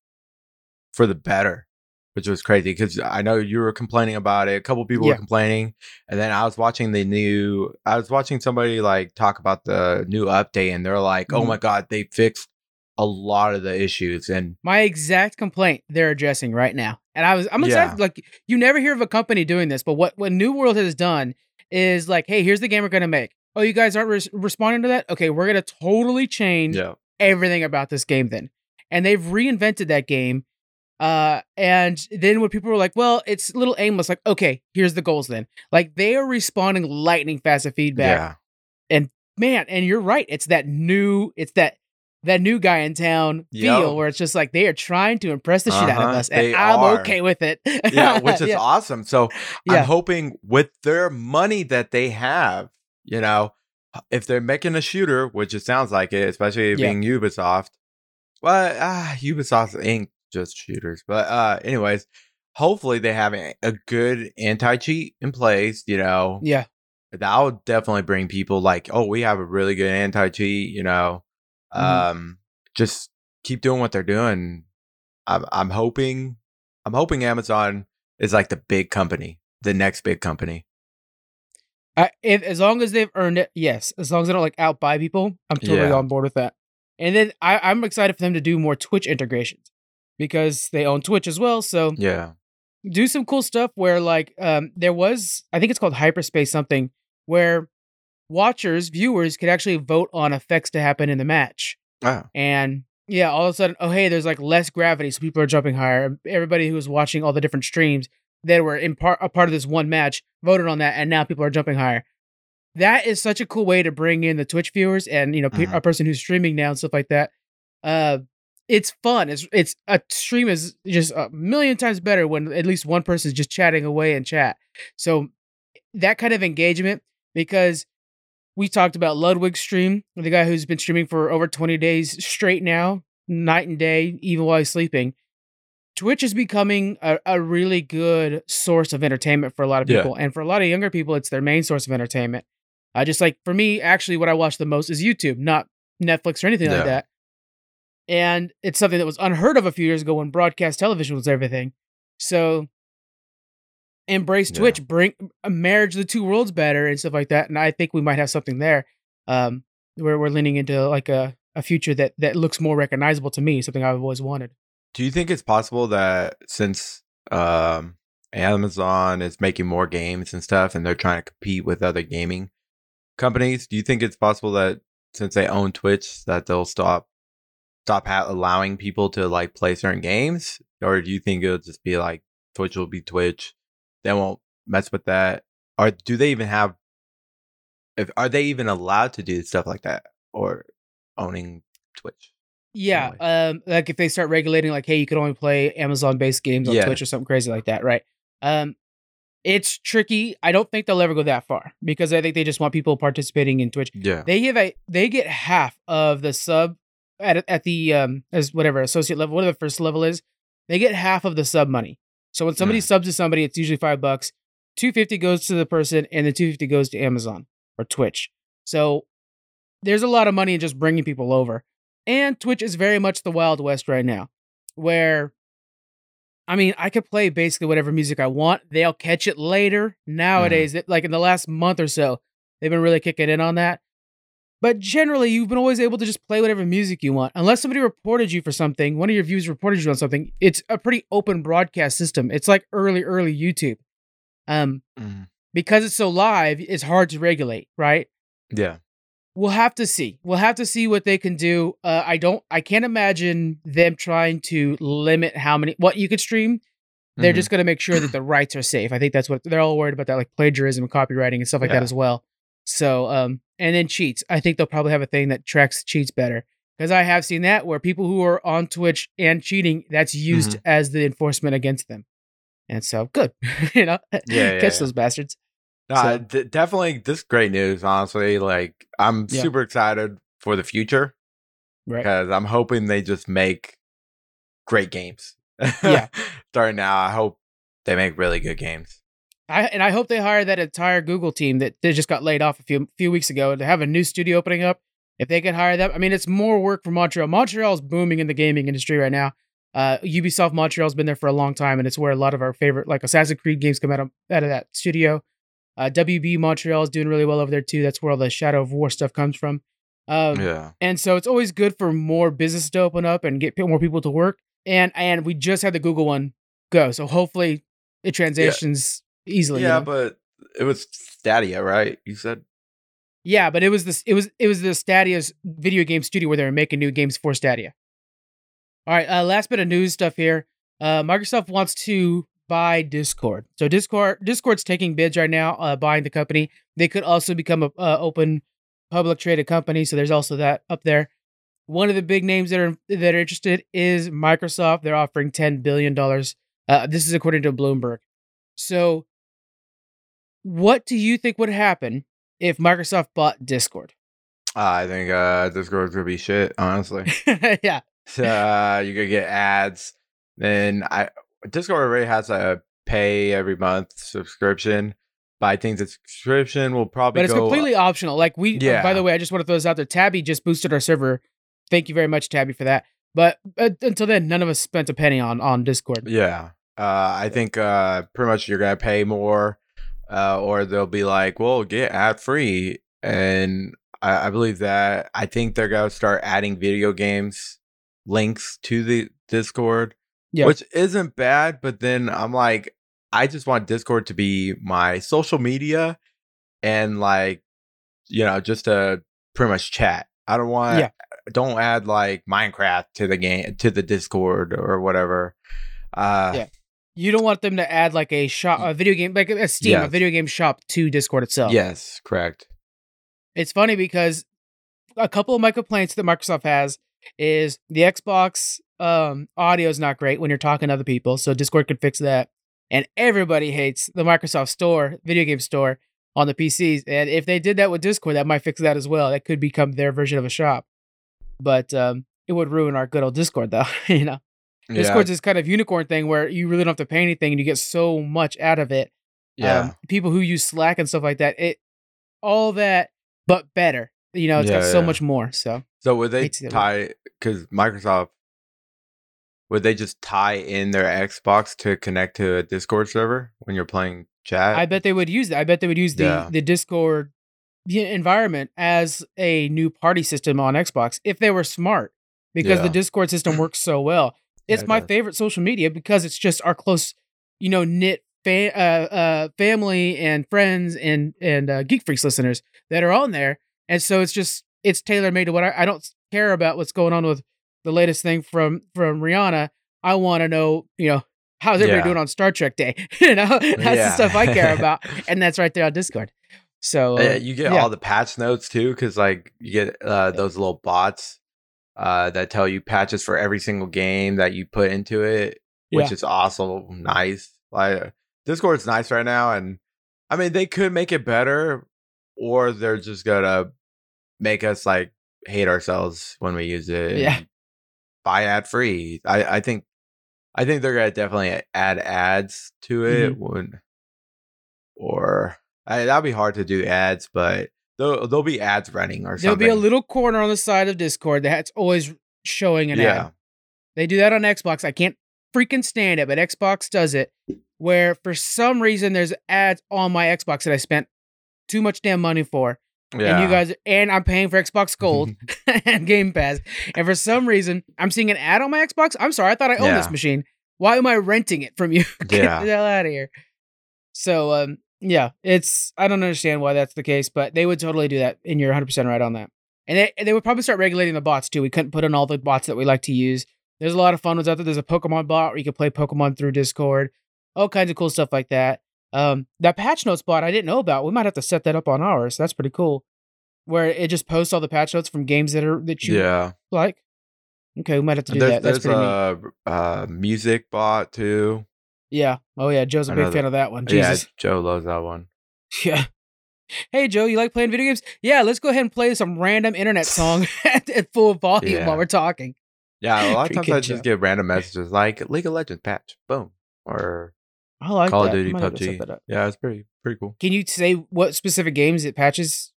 for the better. Which was crazy because I know you were complaining about it. A couple people Yeah. were complaining, and then I was watching the new. I was watching somebody like talk about the new update, and they're like, "Oh Mhm. my god, they fixed a lot of the issues." And my exact complaint they're addressing right now, and I was I'm excited. Yeah. Like you never hear of a company doing this, but what what New World has done is like, hey, here's the game we're going to make. Oh, you guys aren't res- responding to that? Okay, we're going to totally change yeah, everything about this game then. And they've reinvented that game. Uh, and then when people were like, well, it's a little aimless, like, okay, here's the goals then. Like they are responding lightning fast to feedback. yeah, And Man, and you're right. It's that new, it's that that new guy in town feel Yo. where it's just like they are trying to impress the shit out of Uh-huh, us. And I'm are. okay with it. yeah, which is yeah. awesome. So Yeah. I'm hoping with their money that they have, you know, if they're making a shooter, which it sounds like it, especially being Ubisoft. Well, ah, Ubisoft ain't just shooters, but uh, anyways, hopefully they have a, a good anti cheat in place. You know, Yeah. that would definitely bring people like, oh, we have a really good anti cheat. You know, Mhm. um, just keep doing what they're doing. I'm I'm hoping I'm hoping Amazon is like the big company, the next big company. I, if as long as they've earned it, yes. As long as they don't like outbuy people, I'm totally Yeah. on board with that. And then I, I'm excited for them to do more Twitch integrations because they own Twitch as well. So Yeah. do some cool stuff where like um there was I think it's called Hyper Scape something where watchers, viewers could actually vote on effects to happen in the match. Oh, And yeah, all of a sudden, oh hey, there's like less gravity, so people are jumping higher. Everybody who was watching all the different streams that were in part a part of this one match voted on that, and now people are jumping higher. That is such a cool way to bring in the Twitch viewers and you know pe- Mhm. a person who's streaming now and stuff like that. Uh, it's fun. It's it's a stream is just a million times better when at least one person is just chatting away in chat. So that kind of engagement because we talked about Ludwig's stream, the guy who's been streaming for over 20 days straight now, night and day, even while he's sleeping. Twitch is becoming a, a really good source of entertainment for a lot of Yeah. people. And for a lot of younger people, it's their main source of entertainment. Uh, just like for me, actually, what I watch the most is YouTube, not Netflix or anything Yeah. like that. And it's something that was unheard of a few years ago when broadcast television was everything. So embrace Yeah. Twitch, bring uh, marriage the two worlds better and stuff like that. And I think we might have something there. Um, where we're leaning into like a, a future that that looks more recognizable to me, something I've always wanted. Do you think it's possible that since um, Amazon is making more games and stuff, and they're trying to compete with other gaming companies, do you think it's possible that since they own Twitch, that they'll stop stop ha- allowing people to like play certain games, or do you think it'll just be like Twitch will be Twitch, they won't mess with that, Or do they even have? If are they even allowed to do stuff like that or owning Twitch? Yeah, um, like if they start regulating, like, hey, you can only play Amazon-based games on Yeah. Twitch or something crazy like that, right? Um, it's tricky. I don't think they'll ever go that far because I think they just want people participating in Twitch. Yeah. They give a they get half of the sub at at the um as whatever associate level, whatever the first level is. They get half of the sub money. So when somebody subs to somebody, it's usually five bucks. Two fifty goes to the person, and the two fifty goes to Amazon or Twitch. So there's a lot of money in just bringing people over. And Twitch is very much the Wild West right now, where I mean, I could play basically whatever music I want. They'll catch it later. Nowadays, it, like in the last month or so, they've been really kicking in on that. But generally, you've been always able to just play whatever music you want. Unless somebody reported you for something, one of your views reported you on something, it's a pretty open broadcast system. It's like early, early YouTube. Um, Mhm. because it's so live, it's hard to regulate, right? Yeah. We'll have to see. We'll have to see what they can do. Uh, I don't. I can't imagine them trying to limit how many what you could stream. They're Mhm. just going to make sure that the rights are safe. I think that's what they're all worried about. That like plagiarism and copywriting and stuff like that as well. So, um, and then cheats. I think they'll probably have a thing that tracks cheats better because I have seen that where people who are on Twitch and cheating, that's used Mm-hmm. as the enforcement against them. And so, good, you know, Yeah, yeah, catch yeah. those bastards. No, So- d- definitely this is great news. Honestly, like I'm Yeah. super excited for the future Right. because I'm hoping they just make great games. Yeah. Starting now, I hope they make really good games. I and I hope they hire that entire Google team that they just got laid off a few few weeks ago to have a new studio opening up. If they could hire them, I mean, it's more work for Montreal. Montreal's booming in the gaming industry right now. Uh, Ubisoft Montreal's been there for a long time, and it's where a lot of our favorite like Assassin's Creed games come out of out of that studio. Uh, WB Montreal is doing really well over there too. That's where all the Shadow of War stuff comes from. Um, yeah. and so it's always good for more business to open up and get more people to work. And and we just had the Google one go, so hopefully it transitions easily. you Yeah, know? but it was Stadia, right? You said. Yeah, but it was this. It was it was the Stadia's video game studio where they were making new games for Stadia. All right, uh, last bit of news stuff here. Uh, Microsoft wants to buy Discord. So Discord Discord's taking bids right now, uh, buying the company. They could also become a uh, open public traded company. So there's also that up there. One of the big names that are that are interested is Microsoft. They're offering ten billion dollars. Uh, this is according to Bloomberg. So, what do you think would happen if Microsoft bought Discord? I think uh, Discord's gonna be shit. Honestly, yeah, uh, you're gonna get ads. Then I Discord already has a pay every month subscription, but I think the subscription will probably but it's completely optional. Like we, uh, by the way, I just want to throw this out there. Tabby just boosted our server. Thank you very much, Tabby, for that. But uh, until then, none of us spent a penny on on Discord. Yeah. Uh, I think uh, pretty much you're gonna pay more, uh, or they'll be like, "Well, get ad free," and I, I believe that I think they're gonna start adding video games links to the Discord, Yeah. which isn't bad. But then I'm like, I just want Discord to be my social media, and like, you know, just to pretty much chat. I don't want. Yeah. Don't add like Minecraft to the game to the Discord or whatever. Uh, Yeah. You don't want them to add like a shop, a video game, like a Steam, a video game shop to Discord itself. Yes, correct. It's funny because a couple of my complaints that Microsoft has is the Xbox um, audio is not great when you're talking to other people, so Discord could fix that. And everybody hates the Microsoft Store, video game store on the PCs. And if they did that with Discord, that might fix that as well. That could become their version of a shop. But um, it would ruin our good old Discord, though. you know, Yeah, Discord's this kind of unicorn thing where you really don't have to pay anything and you get so much out of it. yeah, Um, people who use Slack and stuff like that, it all that, but better. You know, it's got Yeah, so yeah. much more. So so would they hate to see that tie? Because Microsoft would they just tie in their Xbox to connect to a Discord server when you're playing chat? I bet they would use that. I bet they would use the Yeah. the Discord environment as a new party system on Xbox if they were smart, because the Discord system works so well. It's Yeah, my favorite social media because it's just our close, you know, knit fa- uh, uh, family and friends and and uh, Geek Freaks listeners that are on there, and so it's just it's tailor made to what I, I don't care about what's going on with the latest thing from from Rihanna. I want to know, you know, how's everybody Yeah. doing on Star Trek Day? you know, that's the stuff I care about, and that's right there on Discord. So Yeah, uh, you get yeah. all the patch notes too, because like you get uh, those little bots uh, that tell you patches for every single game that you put into it, which Yeah. is also nice. Like Discord's nice right now, and I mean they could make it better, or they're just gonna make us like hate ourselves when we use it. Yeah. buy ad free. I I think I think they're gonna definitely add ads to it Mm-hmm. when, or I, that'd be hard to do ads, but there'll, there'll be ads running or something. there'll something. be a little corner on the side of Discord that's always showing an yeah, ad. They do that on Xbox. I can't freaking stand it, but Xbox does it where for some reason there's ads on my Xbox that I spent too much damn money for. yeah. And you guys and I'm paying for Xbox Gold and Game Pass. And for some reason, I'm seeing an ad on my Xbox. I'm sorry, I thought I owned this machine. Why am I renting it from you? Get Yeah. the hell out of here. So um yeah, it's I don't understand why that's the case, but they would totally do that, and you're 100 percent right on that. And they, they would probably start regulating the bots too. We couldn't put in all the bots that we like to use. There's a lot of fun ones out there. There's a Pokemon bot where you can play Pokemon through Discord, all kinds of cool stuff like that. Um, that patch notes bot I didn't know about. We might have to set that up on ours. That's pretty cool. Where it just posts all the patch notes from games that are that you yeah. like. Okay, we might have to do There's, that. That's there's pretty neat. uh, music bot too. Yeah. Oh yeah, Joe's a big fan of that one. Yeah, Joe loves that one. Yeah. Hey Joe, you like playing video games? Yeah, let's go ahead and play some random internet song at, at full volume Yeah. while we're talking. Yeah, a lot of times I just Joe. get random messages like League of Legends patch, boom, or I like Call that. of Duty, Might have to set PUBG. Yeah, it's pretty pretty cool. Can you say what specific games it patches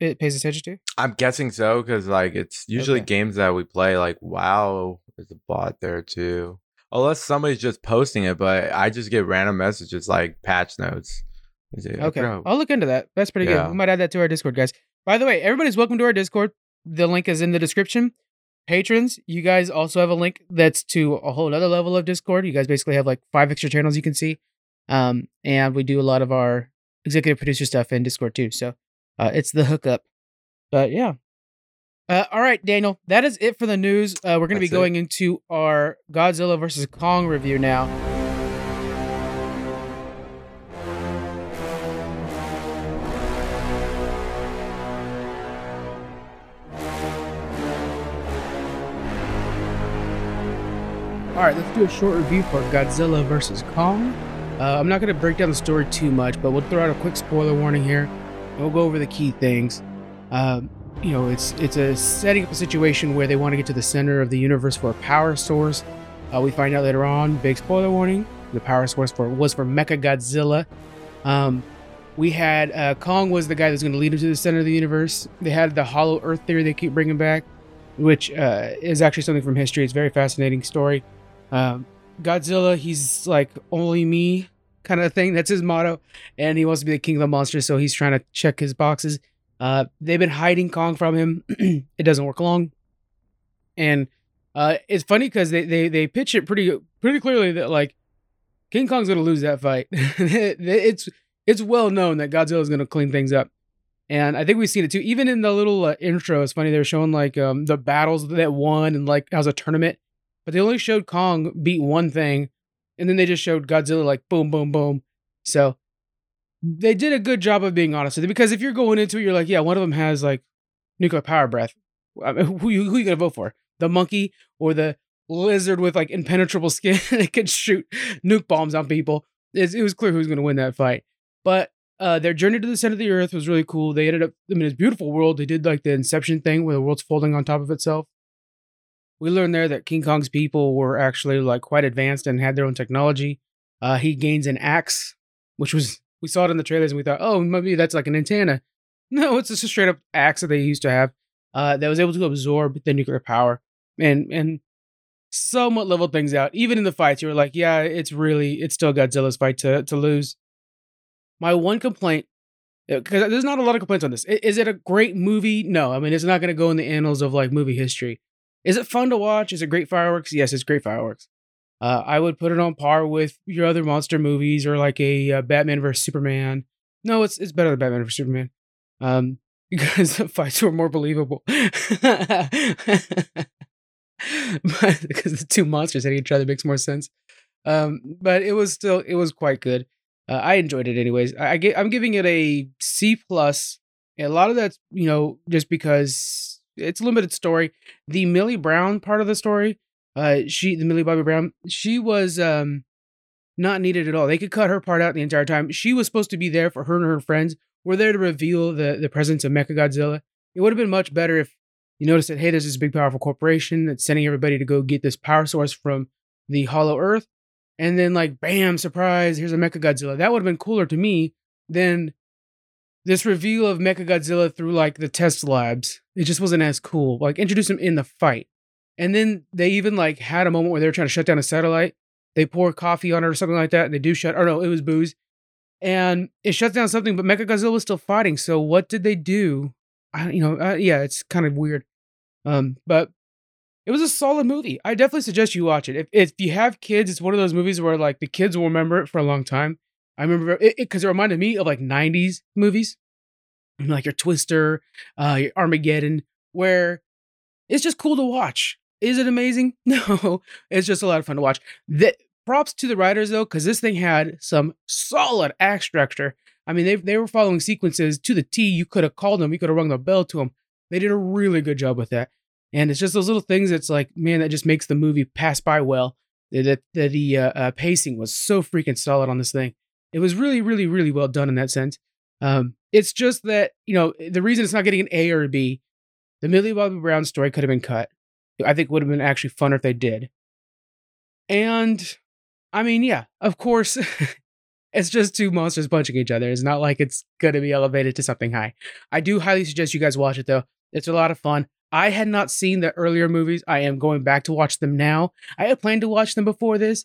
it pays attention to? I'm guessing so because like it's usually Okay. games that we play. Like WoW is a bot there too, unless somebody's just posting it. But I just get random messages like patch notes. Okay. bro, I'll look into that. That's pretty Yeah. good. We might add that to our Discord, guys. By the way, everybody's welcome to our Discord. The link is in the description. Patrons, you guys also have a link that's to a whole other level of Discord. You guys basically have like five extra channels you can see. Um, and we do a lot of our executive producer stuff in Discord too. So uh, it's the hookup. But yeah. Uh, all right, Daniel, that is it for the news. Uh, we're going to be That's it. going into our Godzilla versus Kong review now. All right, let's do a short review for Godzilla vs. Kong. Uh, I'm not going to break down the story too much, but we'll throw out a quick spoiler warning here. We'll go over the key things. Um, you know, it's it's a setting up a situation where they want to get to the center of the universe for a power source. Uh, we find out later on, big spoiler warning, the power source for was for Mecha Godzilla. Um, we had uh, Kong was the guy that's going to lead him to the center of the universe. They had the Hollow Earth theory they keep bringing back, which uh, is actually something from history. It's a very fascinating story. Um, Godzilla, he's like only me kind of thing. That's his motto, and he wants to be the king of the monsters. So he's trying to check his boxes. Uh, they've been hiding Kong from him. it doesn't work long, and uh, it's funny because they, they they pitch it pretty pretty clearly that like King Kong's gonna lose that fight. it's it's well known that Godzilla's gonna clean things up. And I think we've seen it too. Even in the little uh, intro, it's funny they were showing like um, the battles that won and like as a tournament, but they only showed Kong beat one thing, and then they just showed Godzilla like boom, boom, boom. So they did a good job of being honest with it because if you're going into it, you're like, yeah, one of them has like nuclear power breath. I mean, who you who you gonna vote for? The monkey or the lizard with like impenetrable skin that can shoot nuke bombs on people? It's, it was clear who was gonna win that fight. But uh, their journey to the center of the earth was really cool. They ended up, I mean, it's beautiful world. They did like the Inception thing where the world's folding on top of itself. We learned there that King Kong's people were actually like quite advanced and had their own technology. Uh, he gains an axe, which was we saw it in the trailers and we thought, oh, maybe that's like an antenna. No, it's just a straight up axe that they used to have uh, that was able to absorb the nuclear power and and somewhat level things out. Even in the fights, you were like, yeah, it's really it's still Godzilla's fight to to lose. My one complaint, because there's not a lot of complaints on this. Is it a great movie? No, I mean it's not going to go in the annals of like movie history. Is it fun to watch? Is it great fireworks? Yes, it's great fireworks. Uh, I would put it on par with your other monster movies or like a uh, Batman versus Superman. No, it's it's better than Batman versus Superman, um, because the fights were more believable. but because the two monsters hitting each other makes more sense. um, but it was still it was quite good. Uh, I enjoyed it anyways. I, I get, I'm giving it a C plus. A lot of that's you know just because it's a limited story. The Millie Brown part of the story, uh, she the Millie Bobby Brown, she was um not needed at all. They could cut her part out the entire time. She was supposed to be there for her and her friends. Were there to reveal the the presence of Mechagodzilla. It would have been much better if you noticed that hey, there's this big powerful corporation that's sending everybody to go get this power source from the Hollow Earth, and then like bam, surprise, here's a Mechagodzilla. That would have been cooler to me than this reveal of Mechagodzilla through like the test labs. It just wasn't as cool. Like introduce him in the fight. And then they even like had a moment where they were trying to shut down a satellite. They pour coffee on it or something like that, and they do shut. Or no, it was booze, and it shuts down something. But Mechagodzilla was still fighting. So what did they do? I, you know, uh, yeah, it's kind of weird. Um, but it was a solid movie. I definitely suggest you watch it. If if you have kids, it's one of those movies where like the kids will remember it for a long time. I remember it because it, it, reminded me of like '90s movies, like your Twister, uh, your Armageddon, where it's just cool to watch. Is it amazing? No, it's just a lot of fun to watch. The, props to the writers though, because this thing had some solid act structure. I mean, they they were following sequences to the T. You could have called them, you could have rung the bell to them. They did a really good job with that. And it's just those little things that's like, man, that just makes the movie pass by well. That the, the uh, uh, pacing was so freaking solid on this thing. It was really, really, really well done in that sense. Um, it's just that you know the reason it's not getting an A or a B. The Millie Bobby Brown story could have been cut. I think it would have been actually funner if they did. And I mean, yeah, of course, it's just two monsters punching each other. It's not like it's going to be elevated to something high. I do highly suggest you guys watch it though. It's a lot of fun. I had not seen the earlier movies. I am going back to watch them now. I had planned to watch them before this.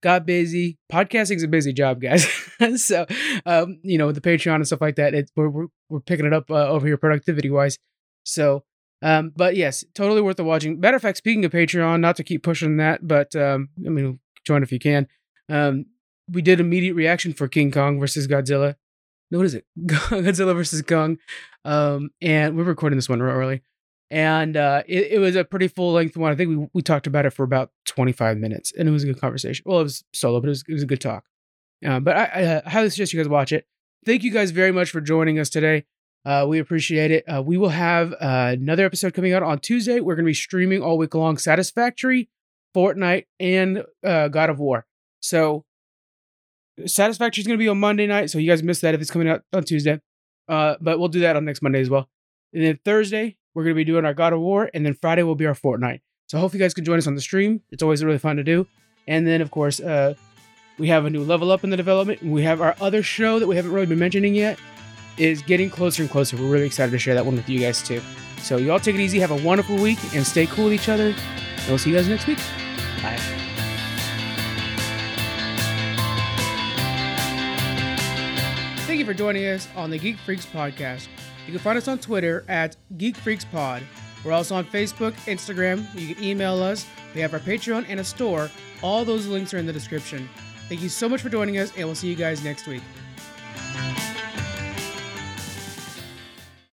Got busy. Podcasting's a busy job, guys. so, um, you know, the Patreon and stuff like that, it, we're, we're, we're picking it up uh, over here productivity wise. So, um, but yes, totally worth the watching. Matter of fact, speaking of Patreon, not to keep pushing that, but um, I mean, join if you can. Um, we did immediate reaction for King Kong versus Godzilla. No, what is it? Godzilla versus Kong. Um, and we're recording this one real early. And uh, it, it was a pretty full length one. I think we, we talked about it for about 25 minutes, and it was a good conversation. Well, it was solo, but it was, it was a good talk. Uh, but I, I, uh, highly suggest you guys watch it. Thank you guys very much for joining us today. Uh, we appreciate it. Uh, we will have uh, another episode coming out on Tuesday. We're going to be streaming all week long Satisfactory, Fortnite, and uh, God of War. So Satisfactory is going to be on Monday night. So you guys missed that if it's coming out on Tuesday. Uh, but we'll do that on next Monday as well. And then Thursday, we're going to be doing our God of War. And then Friday will be our Fortnite. So I hope you guys can join us on the stream. It's always really fun to do. And then, of course, uh, we have a new level up in the development. We have our other show that we haven't really been mentioning yet is getting closer and closer. We're really excited to share that one with you guys too. So y'all take it easy, have a wonderful week, and stay cool with each other. And we'll see you guys next week. Bye. Thank you for joining us on the Geek Freaks podcast. You can find us on Twitter at Geek Freaks Pod. We're also on Facebook, Instagram. You can email us. We have our Patreon and a store. All those links are in the description. Thank you so much for joining us, and we'll see you guys next week.